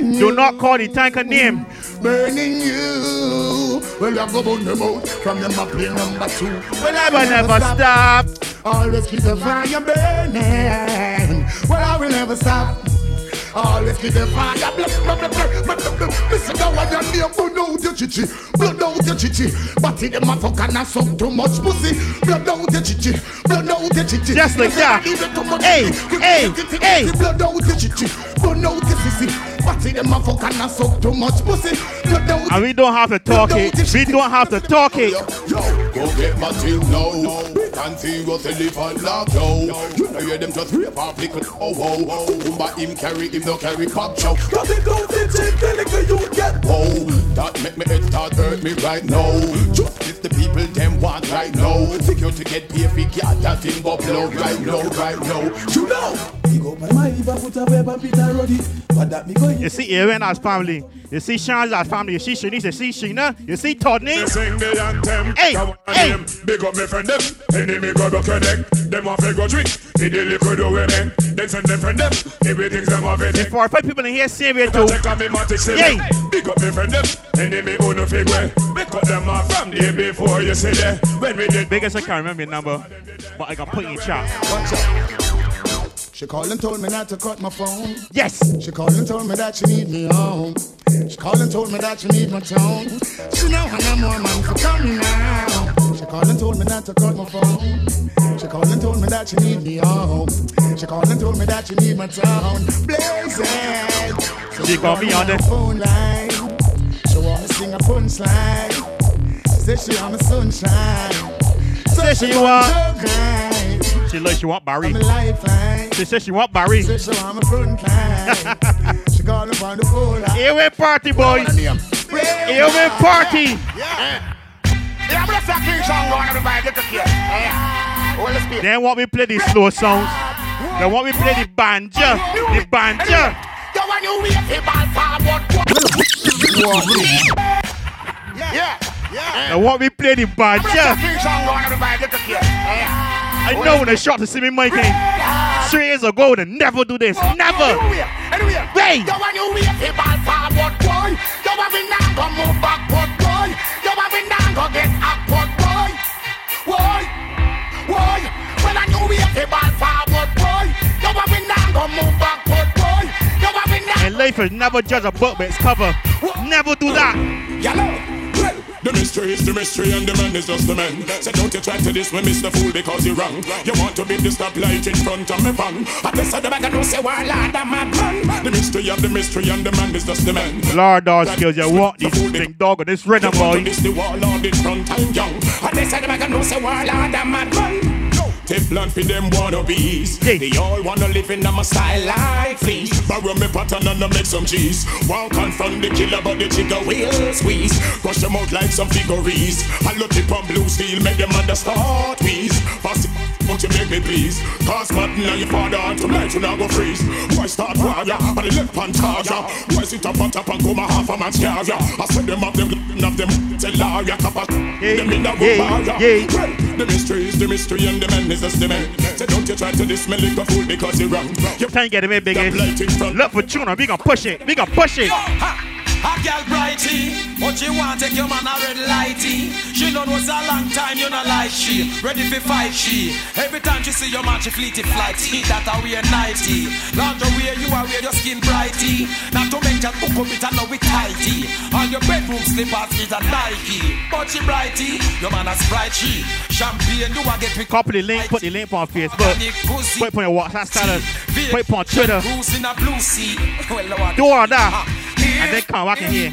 Do not call the tanker name. Burning you. Well, you go burn them out from them up play number two. Well, I Will never, never stop. Always keep the fire burning. Well, I will never stop. Always keep the fire blah, blah, blah, blah, blah, blah, blah. Listen now, I am here, blood out your chichi, blood out your chichi. But the motherfucker not suck too much pussy. Blood out your chichi, blood out your chichi. Just like that. Hey, hey, hey. Blood out your chichi, blood out your sissy. But the motherfucker not suck too much pussy. And we don't have to talk it. We don't have to talk it. Go get my team now. Can't see what they live on lock, yo. You know hear them just rip off liquor. Oh, oh, oh. Umba him carry him, no carry pop show. Cause it don't fit in, the liquor you get. Oh, that make me head start hurt me right now. Just if the people them want right now. Secure to get for cat that thing go blow right now, right now. You know. He go by my Eva, put a web and Peter Roddy. But that me go You see Aaron as family. You see Sean's as family. You see Shanice. You see Sheena. You see Todney. Me sing the anthem. Hey, hey. Big up me friend them. Enemy go broke your neck. Them want to go drink. He the liquid do women. Then send them friend them. Everything's them have it. If for five people in here same way too. Check on me matic say Yay. Big up me friend them. Enemy who no fig way. We cut them off from the before you say that. When we did. Biggest I can't remember your number, but I can put it in chat. Watch out. She called and told me not to cut my phone. Yes. She called and told me that she need me home. She called and told me that she need my tone. She know I know more man for coming now. She called and told me not to cut my phone. She called and told me that she need me home. She called and told me that she need my tone. Blazing. So She got me on the the- phone line. She want me sing a punchline. She said she want me sunshine. Say she want. Joke She like she want Barry. I'm a lifeline. She said she want Barry. Say she want me front line. she call me on the phone. Here we party, boys. Here we party. Yeah, I'm gonna King Song going everybody get the kid. Yeah. Hold the speed. Then want me play the slow songs. Then want me play the banjo. The banjo. Yo, when you wait, he ball forward. Yeah, yeah. Then want me play the I'm banjo. King Song going everybody get the kid. Yeah. I know when they shot to see me making three years ago, they never do this. Never. Anyway, Hey. And life is never judge a book by its cover. Never do that. The mystery is the mystery and the man is just the man. So don't you try to this with Mr. Fool because you're wrong. You want to be the stoplight in front of me van. I guess I and don't say well, Lord, I'm a man. The mystery of the mystery and the man is just the man. Lord dog skills, you want this thing dog on this rhythm, boy. This the warlord in front I'm young. I guess I and don't say well, Lord, I'm a man. A plan for them wannabes. They all wanna live in my style like fleas. Borrow me pattern and I make some cheese. One confront the killer, but the chicken will squeeze. Crush them out like some figurines. I look it on blue steel, make them understand wheeze. Fast won't you make me please? Cause Martin and your father and tonight you now go freeze. Why start ya? But the left pan charge ya. Why sit up on top and come a half a man scare ya? I send them up them, of them, tell la ya kappa. Them in a yeah, yeah. Well, the mystery is the mystery and the man is just the man. So don't you try to diss me like a fool because you're wrong. You can't get him in, biggie. Look for tuna. We gonna push it. We gonna push it. Girl brighty, but she want take your man a red lighty. She know was a long time you not like she. Ready for fight she. Every time she see your man she fleety flighty. That a wear nighty. Lingerie you are wear your skin brighty. Not to mention book up it and know it tighty. On your bedroom slippers is a Nike. But she brighty, your man a bright she. Champagne you a get pick Copy the link. Put the link on Facebook. Put it on your WhatsApp status. Put it on Twitter. Goose in a blue sea. Well, what? Do all that. Ah. And then come back in here.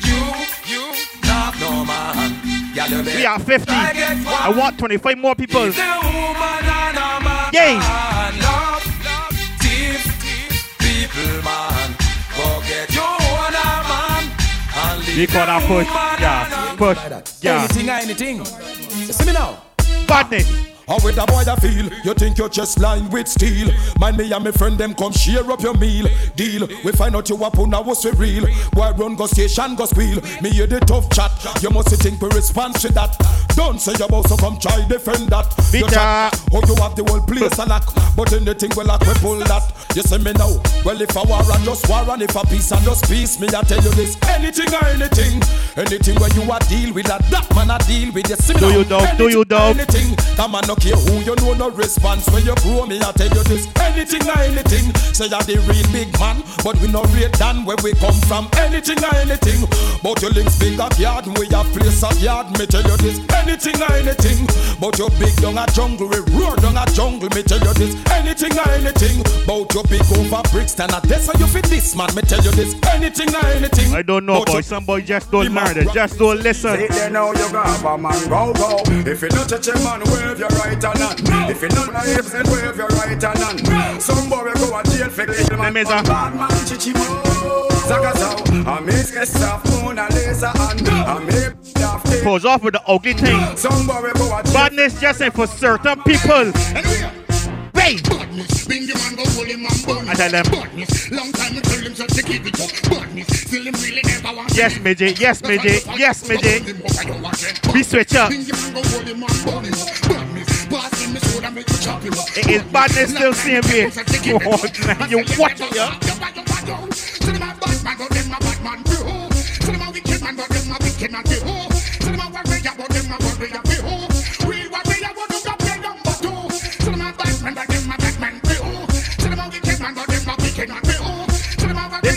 You not no man. Girl, you We are 50. I want 25 more people. The woman and a man. Yay. People, man. Go your own a man. We call that the push. woman Yeah. and Push. Yeah. Anything, anything. See me now. Badness. How with a boy I feel? You think you're just lined with steel? Mind me and my friend them come share up your meal. Deal. We find out you up on was we real. Why run go station go squeal. Me hear the tough chat. You must think we respond to that. Don't say you about so come try defend that. You chat. Oh you have the whole place a lock. But anything we lock we pull that. You see me now. Well if a war and just war and if a peace and just peace, me I tell you this. Anything or anything. Anything where you a deal with that. That man a deal with you. See me Do now. you dog? Do you dog? anything. That man no care who you know no response when you grow me. I tell you this. Anything or anything. Say you're the real big man, but we no rate than where we come from. Anything or anything. But your links big up yard, and we have place of yard. Me tell you this. Anything or anything. But your big down a jungle, we roar down a jungle. Me tell you this. Anything or anything. But your big over Brixton, and that's how you fit this man. Me tell you this. Anything or anything. I don't know, boy. you- Some boy just don't learn. They just don't listen. Sit there now, you got a man, go, go. If you not touch a man, wave your right hand. If you not like hips, then wave your right hand. Some boy will go a jail for kill man. Bad man, chichimo. Zagazo, I make a soft moon and laser and I make Pose off with the ugly thing. Some boy will go a jail. Badness just ain't for certain people. Hey! Bring the man go hold him and burn. I tell them. Badness, long time I tell him so to keep it up. Badness, still him really never want Yes, midget. Yes, midget. Yes, midget. We switch up. Bring the man go hold him and burn him. Badness, pass him the soda make you chop him up. It is badness still same way. Oh, man, you watch it, yeah? So them a bad man, but them a bad man too. So them a wicked man, but them a wicked man too. This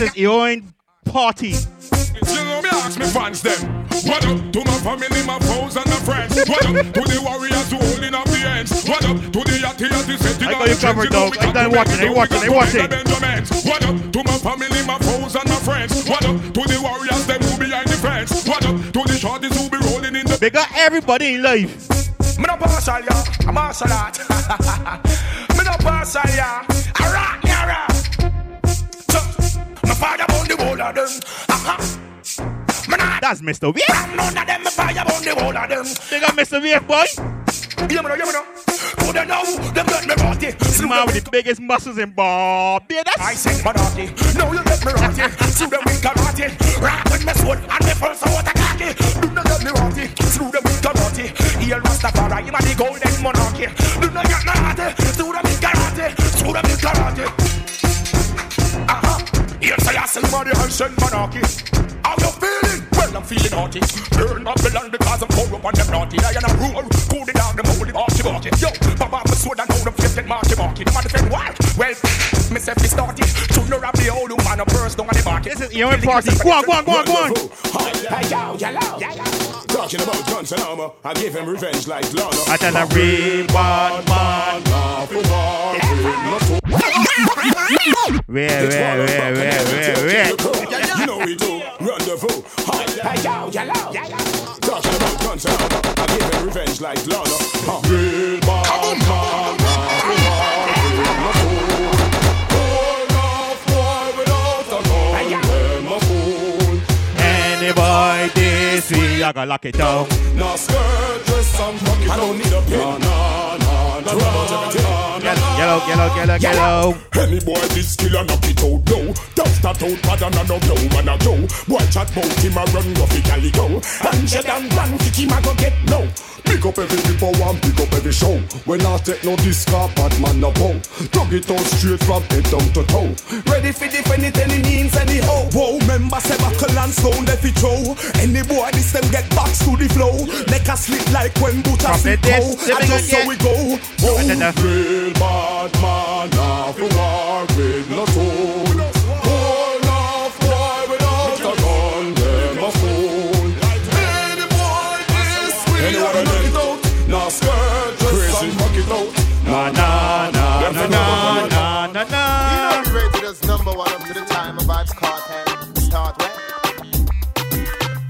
is Eoin Party. You know me ask me fans them. What up to my family, my foes and my friends? What up to the warriors who holding up the ends? What up to the yachty yachty setting I got you the covered, dog. I done watching. They watching. They watching. Benjamins. What up to my family, my foes and my friends? What up to the warriors them who behind the fence? What up to the shorties who They got everybody in life. Me no partial, ya. I'm partial that. Me no partial, ya. A rock, ya, rock. So, me fire on the whole of them. Uh-huh. Me not That's Mr. Wave. none of them. Me fire on the whole of them. They got Mr. Wave, boy. You me know, you me know. Who they know? Them get me rotty. This man with the biggest muscles in Barbados. I said Manati. Now you get me rotty. Through them with karate. Rock with me sword and me first water khaki. Do not get me rotty. Through them with karate. Here Rastafari, him a the golden monarchy. Do not get me rotty. Through them with karate. Through them with karate. Uh-huh. Here say I sell money and send monarchy. How you feeling? Well, I'm feeling naughty. Burn up the land because I'm corrupt and them naughty. I am a rule. Cool it down, them holy marky marky. Yo, Papa, my sword and how them face get marky marky. Them a defend why? Well, me say fi start it. To know of the old woman, a burst down on the market. This is Eoin Party. Go on, go on, go on, go on. Hey, yo, yellow. Talking about guns and armor, I give him revenge like Lana. I tell a real bad man. Where, where, where, where, where, where? You know we do rendezvous. Hey, yo, yellow, yellow. Talking about guns, I'm giving revenge like Lana. Real bad man, Boy, this we I gotta lock it down. No skirt, dress, some pocket. I don't need a pin. No, no, no. Trouble, nah, Yellow, yellow, yellow, yellow. Any boy this killer knock it out low. Dust that out, bad and no blow, man a go. Boy chat bout him a run cali go. And shed and run, kick him a go get no. Pick up every people and pick up every show. When I take no discard, bad man no bow. Tug it out straight from head down to toe. Ready for defend it any means anyhow. Whoa, member say buckle and stone left it throw. Any boy this them get back to the flow. Make a slip like when Drop slip go. And just so we go. Oh, real bad man have to war with no tool. Whole enough boy without a gun, them a fool. Any boy this way, Anyone knock it out. Now skirt, dress and fuck it out. Na na na na na na na na. You know we rated as number one up to the time of Vybz Kartel. Start where?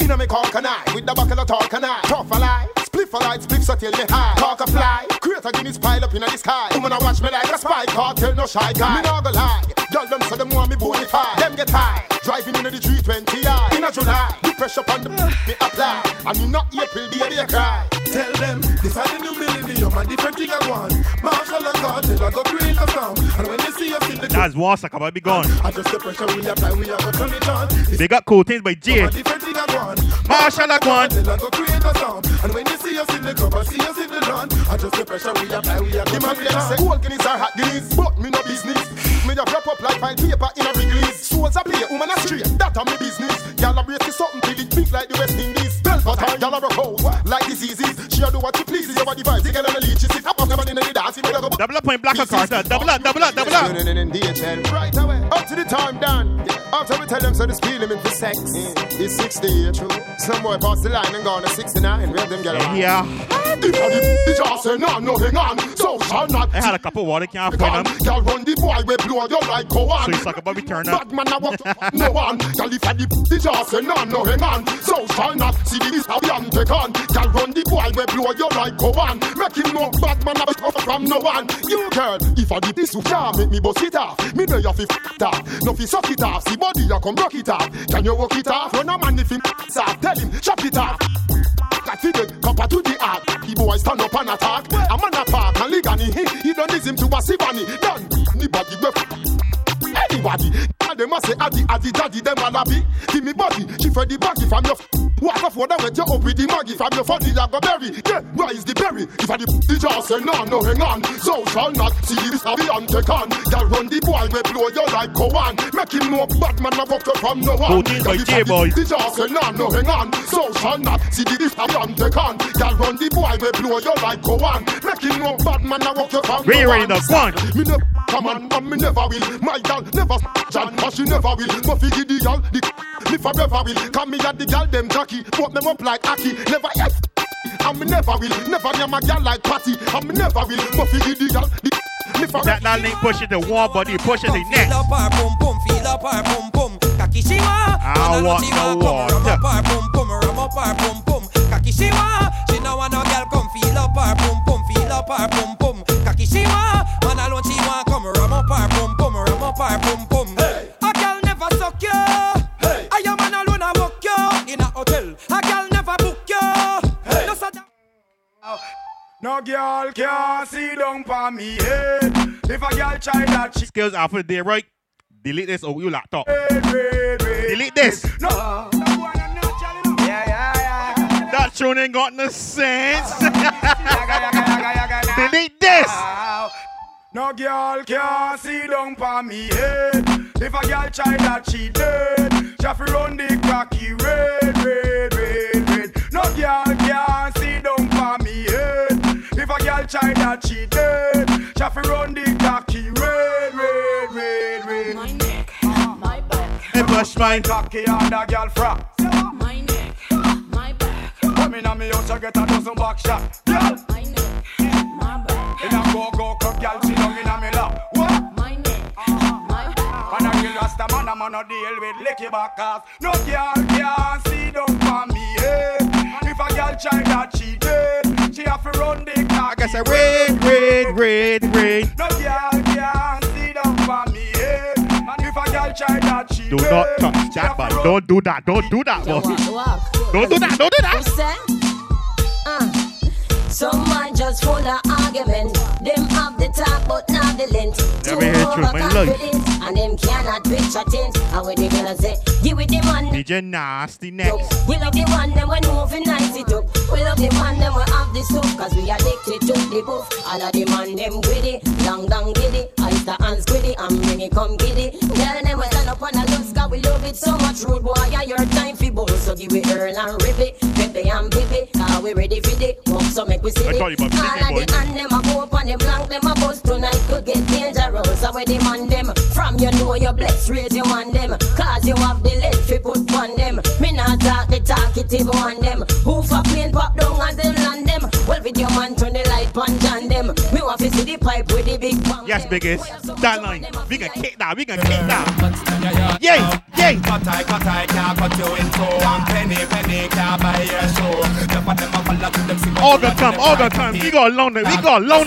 You know me call can I with the buckle of talk can I tough a lie. Spliff a light, spliff so till me high. Talk a fly, create a Guinness pile up in the sky. Woman a watch me like a spy cartel, no shy guy. Me not go lie, y'all them say them want me bonafide. Them get high, driving in the 320i. In a July, the pressure on the me apply. And me not April, baby, I cry. Tell them this is the new millennium and different thing I want. Marshall and cartel, I go create a sound. And when they see us in the That's Warsack about to be gone. I just the pressure we apply, we are gonna turn it on. They got cool things by J. A different thing I want. Marshall I want. Cartel, I go create a sound. And when you see us in the I see us in the lawn. I just the pressure we apply, we man turn it say gold guineas are hot guineas, but me no business. Me a wrap up like fine paper in a big list. Souls a play, woman a straight, that a me business. Y'all a brace something till it big like the West Indies. Butter, y'all a rock out like diseases. She a do what she pleases, your body vibes, the girl on the lead. She sit never in the dance, you know. Double up point black Carter. Double up, double up, double up. Tuning in DHL. Right away. Up to the time done. After we tell them so the speed limit for sex is 60, yeah, true. Some boy pass the line and gone to 69. We have them get Yeah, yeah. The body, the just say no, no, hang on. So shall not. I had a couple of water, can't find them. Girl, run the boy, we blow you like go on. So it's like a Bobby Turner. Bad man, I walk no one. Girl, if I the, the just say no, no, hang on. So shall not. See the this how we am take on. Girl, run the boy, we blow you like go on. Make him know bad man, I come from no one. You girl, if I the this you can't make me bust it off. Me know you fi f off. No fi suck it off. See body, you come rock it off. Can you walk it off? Run a man if him off. Tell him, chop it off. That figure, copper to the heart. The boy stand up and attack. A man a park and ligani. He, he done this him to a sivani. Done. Anybody go Anybody, all them a say addy addy daddy them a be. Give me body, she for the baggy from your. Walk off water when you up with the maggie from your funny you go berry. Yeah, where is the berry? If I the just say no, no hang on. So shall not see this be on take on. Girl run the boy we blow you like go on. Make him know bad man a fuck from no one. Cool things by Girl, if I J-Boy. just say no, no hang on. So shall not see this be on take on. Girl run the boy we blow you like go on. Make him know bad man a fuck from Ready, no ready, one. now, go on. Me no come on, and me never will. My gal never John, but she never will. But fi give the gal the me forever will. Come me at the gal them Jackie, put them up like Aki. Never yet. And me never will. Never near my gal like Patty. And me never will. But fi give the gal the me forever. That that link push it to warm body, push it to neck. Feel up her pum pum, feel up her pum pum. Kaki she want, I wanna she no want come water. rum up her pum pum, rum up her pum pum. Kaki she want, she no want no girl come feel up her pum pum, feel up her pum pum. Kaki she want, man alone she want come rum up her pum pum, rum up her pum pum. No girl can see down pa me head. If a girl try that, she Skills after the day, right? Delete this or you laptop. red, red, red. Delete this. No, that boy a natural, you know. Yeah, yeah, yeah. That tune ain't got no sense. Delete this. No girl can see down pa me head. If a girl try that, she dead. She run the cocky red, red, red, red. No girl can If a girl try that, she dead. Have run the cocky red, red, red, red. My neck, my back, Hey, brush mine. Cocky and a girl frack. my neck, my back, Come in on me house, I get a dozen back shot. Girl, my neck, my back, in a go go cock, girl, she down in a me lap. What? my neck, my back. And a real rasta man, I'm on a deal with licky back cause No girl can see down for me eh? head If a girl try that, she dead She have to run the clock I guess I red, red, red, red. No girl can see down for me head And if a girl try that she Do not touch that, but don't do that. Don't do that, boy. Don't do that. Don't do that. Uh, some man just full of argument. Them have the talk but not the length. Never hear it my life. And them cannot picture things. And when they gonna say, give it the man. DJ Nasty next. We love the one them when moving nice it up. We love the man them we have the stuff cause we addicted to the buff. All of the man them gritty, long long giddy. Insta and squiddy and mini come giddy. Girl them we stand up on a lust cause we love it so much. Rude boy, yeah, your time fi bull. So give it Earl and Rippy, Pepe and Pippy. Cause we ready for the walk so make we see it. call you my All of the hand them a go up and the blank them a bust tonight could get dangerous. So where the man them from you know you bless raise you on them. Cause you have the lead fi put on them. Me not talk the talkative on them. Who for plane pop down as them land them. Well with your man turn the light punch on them. Me want to see the pipe with the big bang. Yes, biggest. That line. We can kick that. We can kick that. Yay, yay. Cut I, cut I, can't cut you in two. One penny, penny, can't buy your show. The part them a follow to them see All the come, all the come. We got loan night. We got loan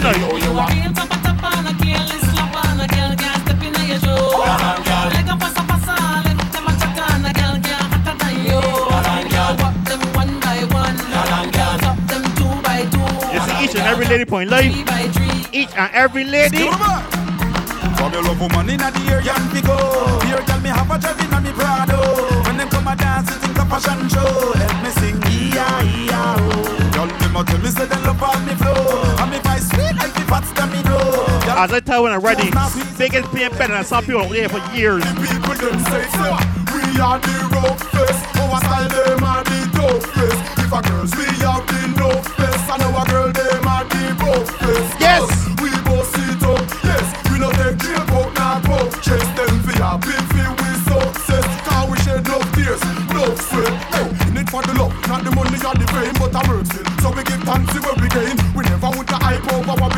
every lady point live. Each and every lady. On. From your love woman in the and we go Here tell me have a drive in me Prado When them come a dance you think a fashion show Help me sing E-I-E-I-O Y'all oh. them tell me say they love all me flow As I tell when I'm ready, biggest playing better than some people out there for years. People them say so We are the roughest Our style them are the toughest If a girls we have the roughest And our girl them are the roughest Yes. We both sit up Yes. We no take care about not broke Chase them for happy feel we success Cause we shed no tears No sweat. Hey it for the love Not the money or the fame But I work still So we give thanks to what we gain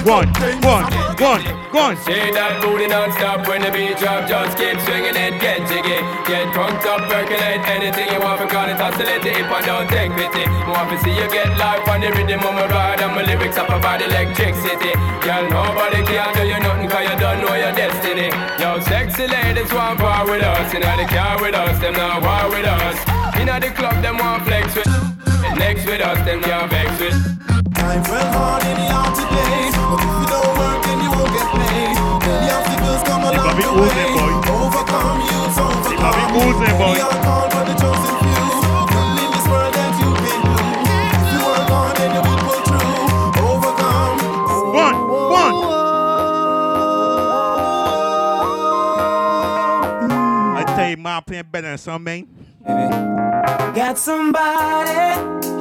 One, one, one, one. Shake that booty non-stop when the beat drop Just keep swinging it, get jiggy. Get drunk up, percolate anything you want Because it oscillate if I don't take pity. Want to see you get life on the rhythm of my ride And my lyrics up about electricity. Girl, nobody can do you nothing Cause you don't know your destiny. Yo, sexy ladies want part with us You know they car with us, them not war with us. You know the club, them want flex with Next with us, them can't vex with Well hard in the today But if you don't work then you won't get paid. Obstacles come along the eh, way. Overcome you, overcome eh, boy. We are called the chosen few. In this world that you can do If you work hard then you will pull through Overcome. One, one. I tell you, my playing better than some man. Got somebody,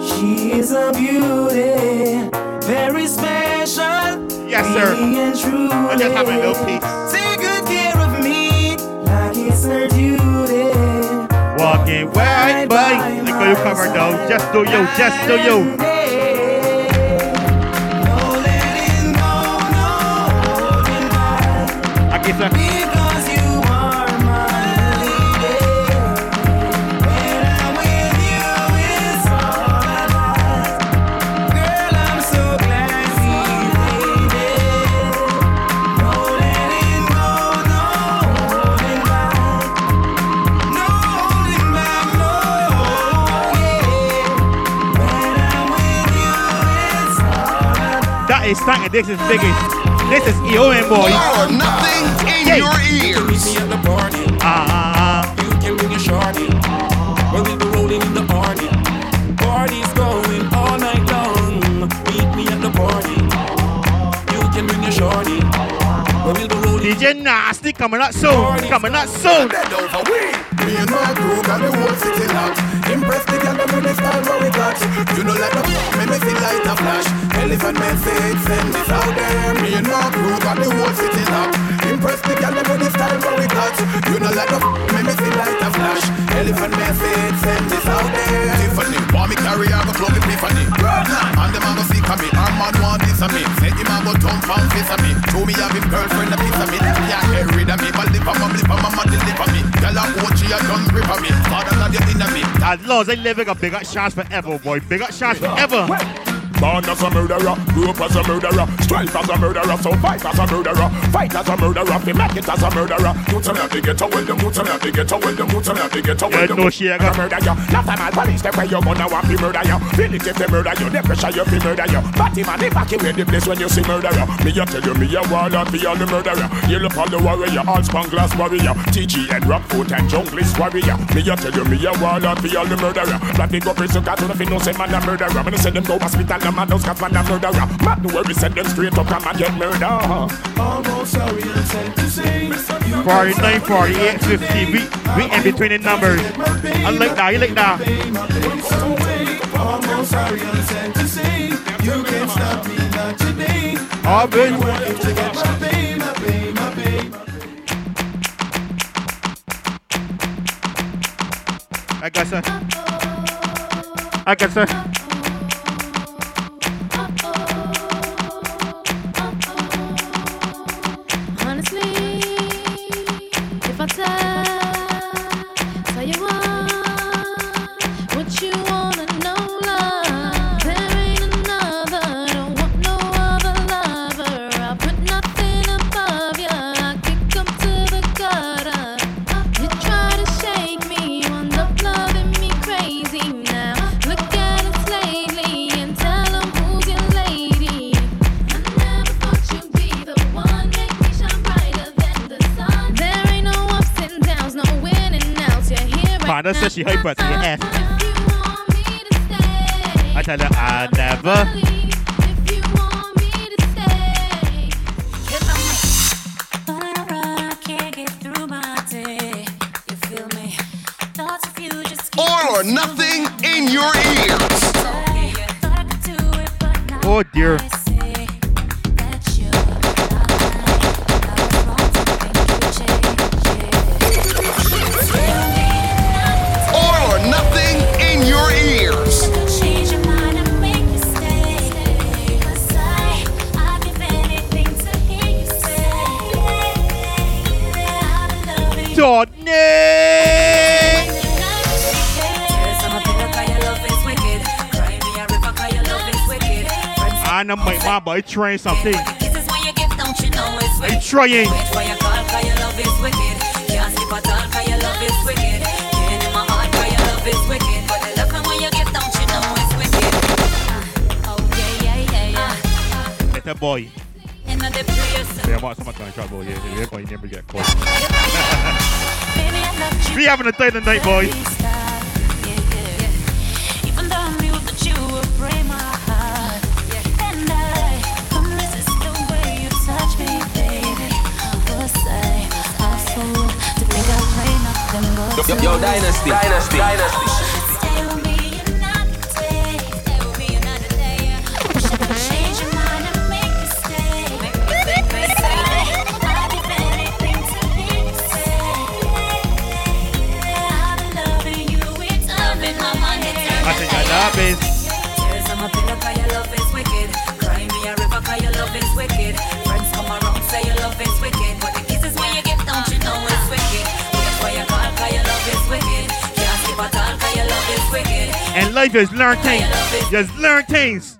she is a beauty, very special. Yes, sir. I just have a little piece. Take good care of me, like it's her duty. Walking right by. Look how you cover though. Just do you, just do you. I guess uh, That is something. This is biggest. This is EOM boy. nothing in Yeah. your ears. Me at the party. Ah, You can bring your shorty. Well, we'll be rolling in the party. Party's going all night long. Meet me at the party. You can bring your shorty. Well, we'll be rolling. DJ Nasty coming up soon. Coming up soon. Me and my crew got the whole city locked. Impress the girl them with the style what we got. You know like the f- make me feel like a flash. Elephant message send this out there. Me and my crew got the whole city locked. Impress the them with the style what we got. You know like the f- make me feel like a flash. Elephant message send this out there. Tiffany, want me carry her go club Epiphany. And them a go seek me. Her man want this of me. Say him a go thump and face of me. Show me have him girlfriend a piece of me. Yeah, get rid of me. But lip on my lip on my mama deliver me. Girl a you a done grip of me. Father not your me. As long they living a big up chance forever, boy. Big up chance forever. Born as a murderer, grew up as a murderer, strive as a murderer, survive as a murderer, fight as a murderer, fi make it as a murderer. You tell me to get away, them you tell me to get away, them you tell me to get away. Yeah, no you shit, I me murder you. Last time I police them where you gonna want to murder you. Feel it if they murder you, they pressure you fi murder you. Batty man, away the place when you see murderer. Me a tell you, me a warlord, be all the murderer. Yellow all the warrior, all span glass warrior. TG TGN, Rockfoot and junglist warrior. Me a tell you, me a warlord, be all the murderer. Black up prison, to the fin, no say man a murderer. Me no say them go hospital, no man those cats man a murderer. Man, no worry, send them straight up, come and get murder. Almost sorry, I'm sad to say. 49, 48, 50. We, we in between the numbers. I like that, you like that. Almost sorry, I'm sad to say. You can't stop me, not today. Oh, baby. I want you to get my pay, my pay, my pay. I got sir. Uh, I got sir. Uh, Here says she to your ass. I tell her I never. All or nothing in your ears. Oh dear. I know but I trying something. I trying. Little boy. Yeah, I'm some kind of trouble. Yeah, yeah, boy, never get caught. we having a day tonight, boy. Yo, yo, Dynasty, Dynasty, Dynasty. Stay I'll be anything to make you stay. I've been loving you with me another day. Life is learn things. Just learn things.